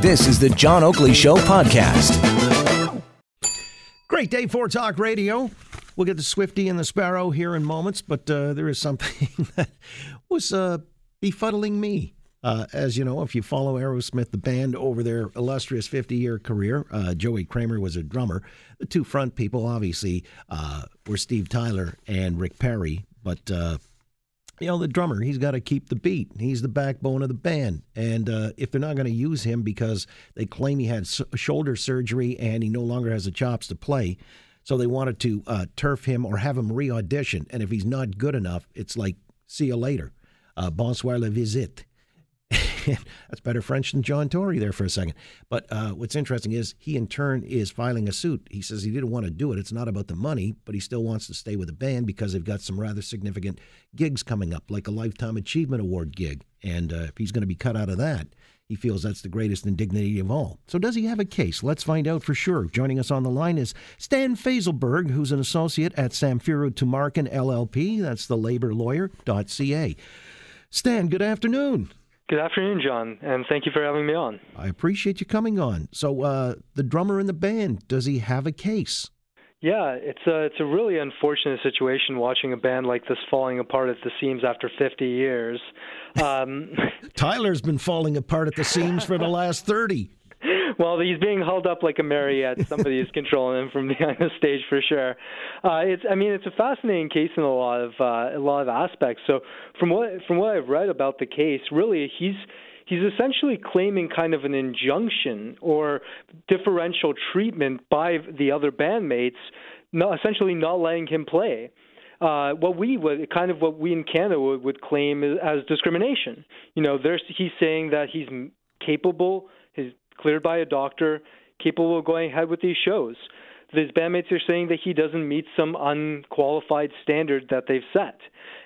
This is the John Oakley Show podcast. Great day for Talk Radio. We'll get the Swifty and the Sparrow here in moments, but uh, there is something that was uh, befuddling me. Uh, as you know, if you follow Aerosmith, the band over their illustrious 50 year career, uh, Joey Kramer was a drummer. The two front people, obviously, uh, were Steve Tyler and Rick Perry, but uh, you know, the drummer, he's got to keep the beat. He's the backbone of the band. And uh, if they're not going to use him because they claim he had shoulder surgery and he no longer has the chops to play, so they wanted to uh, turf him or have him re audition. And if he's not good enough, it's like, see you later. Uh, bonsoir la visite. That's better French than John Tory there for a second. But uh, what's interesting is he, in turn, is filing a suit. He says he didn't want to do it. It's not about the money, but he still wants to stay with the band because they've got some rather significant gigs coming up, like a Lifetime Achievement Award gig. And uh, if he's going to be cut out of that, he feels that's the greatest indignity of all. So, does he have a case? Let's find out for sure. Joining us on the line is Stan Fainzilberg, who's an associate at Samfiru Tumarkin LLP. That's the labor lawyer.ca. Stan, good afternoon. Good afternoon, John, and thank you for having me on. I appreciate you coming on. So, uh, the drummer in the band, does he have a case? Yeah, it's a it's a really unfortunate situation watching a band like this falling apart at the seams after 50 years. Um, Tyler's been falling apart at the seams for the last 30 well, he's being held up like a marionette. Somebody is controlling him from behind the stage for sure. Uh, it's, I mean, it's a fascinating case in a lot of uh, a lot of aspects. So, from what from what I've read about the case, really, he's he's essentially claiming kind of an injunction or differential treatment by the other bandmates, not, essentially not letting him play. Uh, what we would kind of what we in Canada would, would claim as discrimination. You know, there's he's saying that he's capable, cleared by a doctor, capable of going ahead with these shows. His bandmates are saying that he doesn't meet some unqualified standard that they've set.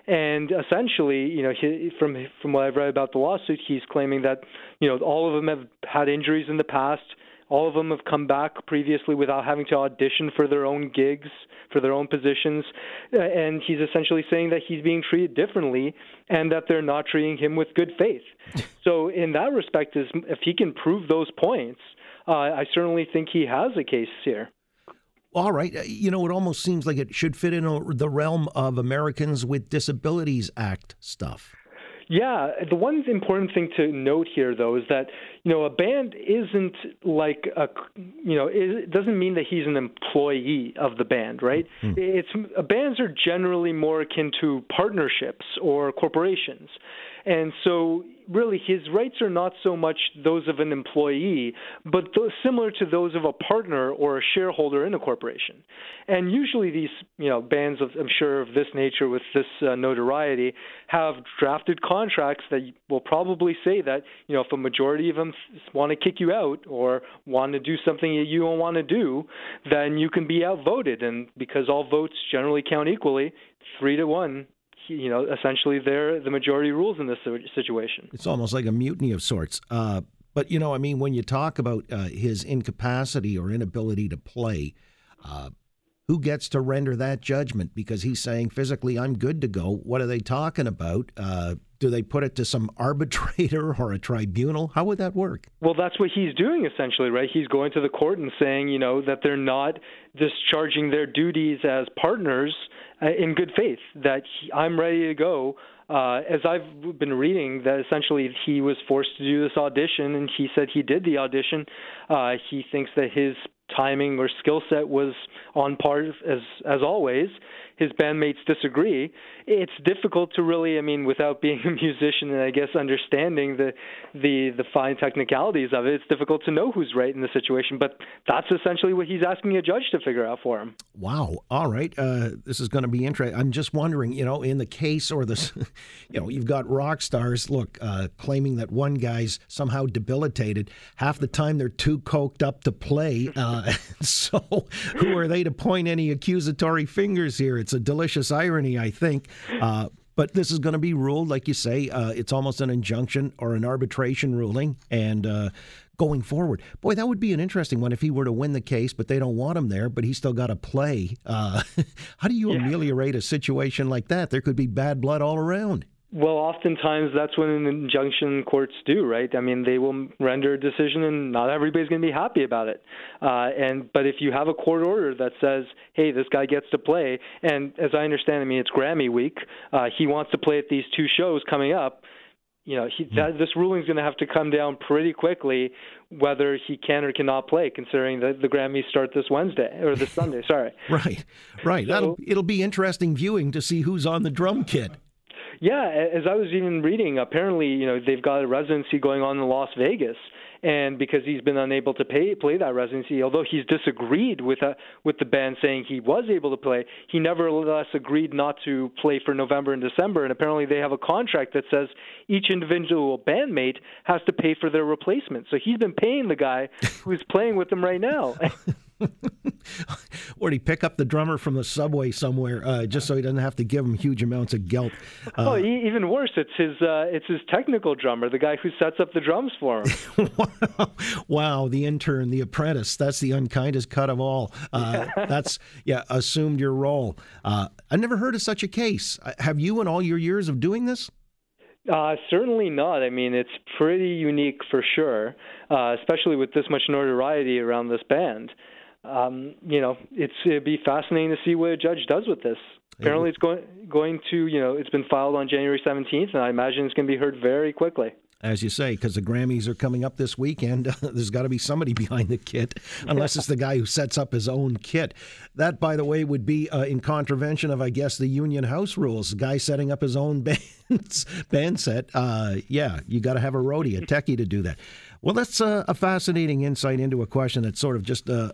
And essentially, you know, he, from from what I've read about the lawsuit, he's claiming that, you know, all of them have had injuries in the past. All of them have come back previously without having to audition for their own gigs, for their own positions. And he's essentially saying that he's being treated differently and that they're not treating him with good faith. so, in that respect, if he can prove those points, uh, I certainly think he has a case here. All right. Uh, you know, it almost seems like it should fit in the realm of Americans with Disabilities Act stuff. Yeah, the one important thing to note here, though, is that you know a band isn't like a you know it doesn't mean that he's an employee of the band, right? Mm-hmm. It's bands are generally more akin to partnerships or corporations, and so really his rights are not so much those of an employee, but those, similar to those of a partner or a shareholder in a corporation. And usually these, you know, bands of, I'm sure of this nature with this uh, notoriety have drafted contracts that will probably say that, you know, if a majority of them want to kick you out or want to do something that you don't want to do, then you can be outvoted. And because all votes generally count equally, three to one, you know, essentially they're the majority rules in this situation. It's almost like a mutiny of sorts. Uh, but you know, I mean, when you talk about uh, his incapacity or inability to play, uh, who gets to render that judgment? Because he's saying physically, I'm good to go. What are they talking about? Uh, do they put it to some arbitrator or a tribunal? How would that work? Well, that's what he's doing essentially, right? He's going to the court and saying, you know, that they're not discharging their duties as partners uh, in good faith that he, I'm ready to go. Uh, as I've been reading, that essentially he was forced to do this audition, and he said he did the audition. Uh, he thinks that his timing or skill set was on par as as always, his bandmates disagree, it's difficult to really, I mean, without being a musician and I guess understanding the the the fine technicalities of it, it's difficult to know who's right in the situation. But that's essentially what he's asking a judge to figure out for him. Wow. All right. Uh, this is going to be interesting. I'm just wondering, you know, in the case or this, you know, you've got rock stars, look, uh, claiming that one guy's somehow debilitated. Half the time they're too coked up to play. Uh, so who are they to point any accusatory fingers here? It's a delicious irony, I think. Uh, but this is going to be ruled, like you say, uh, it's almost an injunction or an arbitration ruling. And uh, going forward, boy, that would be an interesting one if he were to win the case, but they don't want him there, but he's still got to play. Uh, how do you yeah. ameliorate a situation like that? There could be bad blood all around. Well, oftentimes that's what an injunction courts do, right? I mean, they will render a decision, and not everybody's going to be happy about it. Uh, and but if you have a court order that says, "Hey, this guy gets to play," and as I understand, I mean, it's Grammy week. Uh, he wants to play at these two shows coming up. You know, he, that, this ruling is going to have to come down pretty quickly, whether he can or cannot play, considering that the Grammys start this Wednesday or this Sunday. Sorry. right, right. So, That'll it'll be interesting viewing to see who's on the drum kit. Yeah, as I was even reading, apparently, you know, they've got a residency going on in Las Vegas, and because he's been unable to pay, play that residency, although he's disagreed with uh, with the band saying he was able to play, he nevertheless agreed not to play for November and December. And apparently, they have a contract that says each individual bandmate has to pay for their replacement. So he's been paying the guy who's playing with them right now. or he pick up the drummer from the subway somewhere uh, just so he doesn't have to give him huge amounts of gelt. Uh, oh, even worse, it's his uh, it's his technical drummer, the guy who sets up the drums for him. wow. wow, the intern, the apprentice. That's the unkindest cut of all. Uh, that's yeah, assumed your role. Uh, I never heard of such a case. Uh, have you, in all your years of doing this? Uh, certainly not. I mean, it's pretty unique for sure, uh, especially with this much notoriety around this band um, you know, it's it'd be fascinating to see what a judge does with this. Apparently, it's going going to you know it's been filed on January 17th, and I imagine it's going to be heard very quickly. As you say, because the Grammys are coming up this weekend, there's got to be somebody behind the kit, unless it's the guy who sets up his own kit. That, by the way, would be uh, in contravention of, I guess, the union house rules. The guy setting up his own band, band set. Uh, yeah, you got to have a roadie, a techie to do that. Well, that's uh, a fascinating insight into a question that's sort of just uh,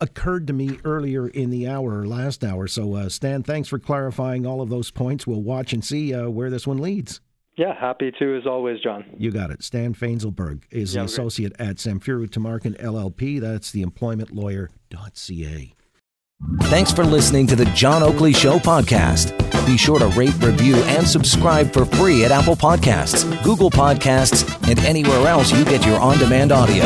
occurred to me earlier in the hour or last hour. So, uh, Stan, thanks for clarifying all of those points. We'll watch and see uh, where this one leads. Yeah, happy to as always, John. You got it. Stan Fainzilberg is yeah, the associate at Samfiru Tumarkin LLP. That's the employmentlawyer.ca. Thanks for listening to the John Oakley Show podcast. Be sure to rate, review, and subscribe for free at Apple Podcasts, Google Podcasts, and anywhere else you get your on demand audio.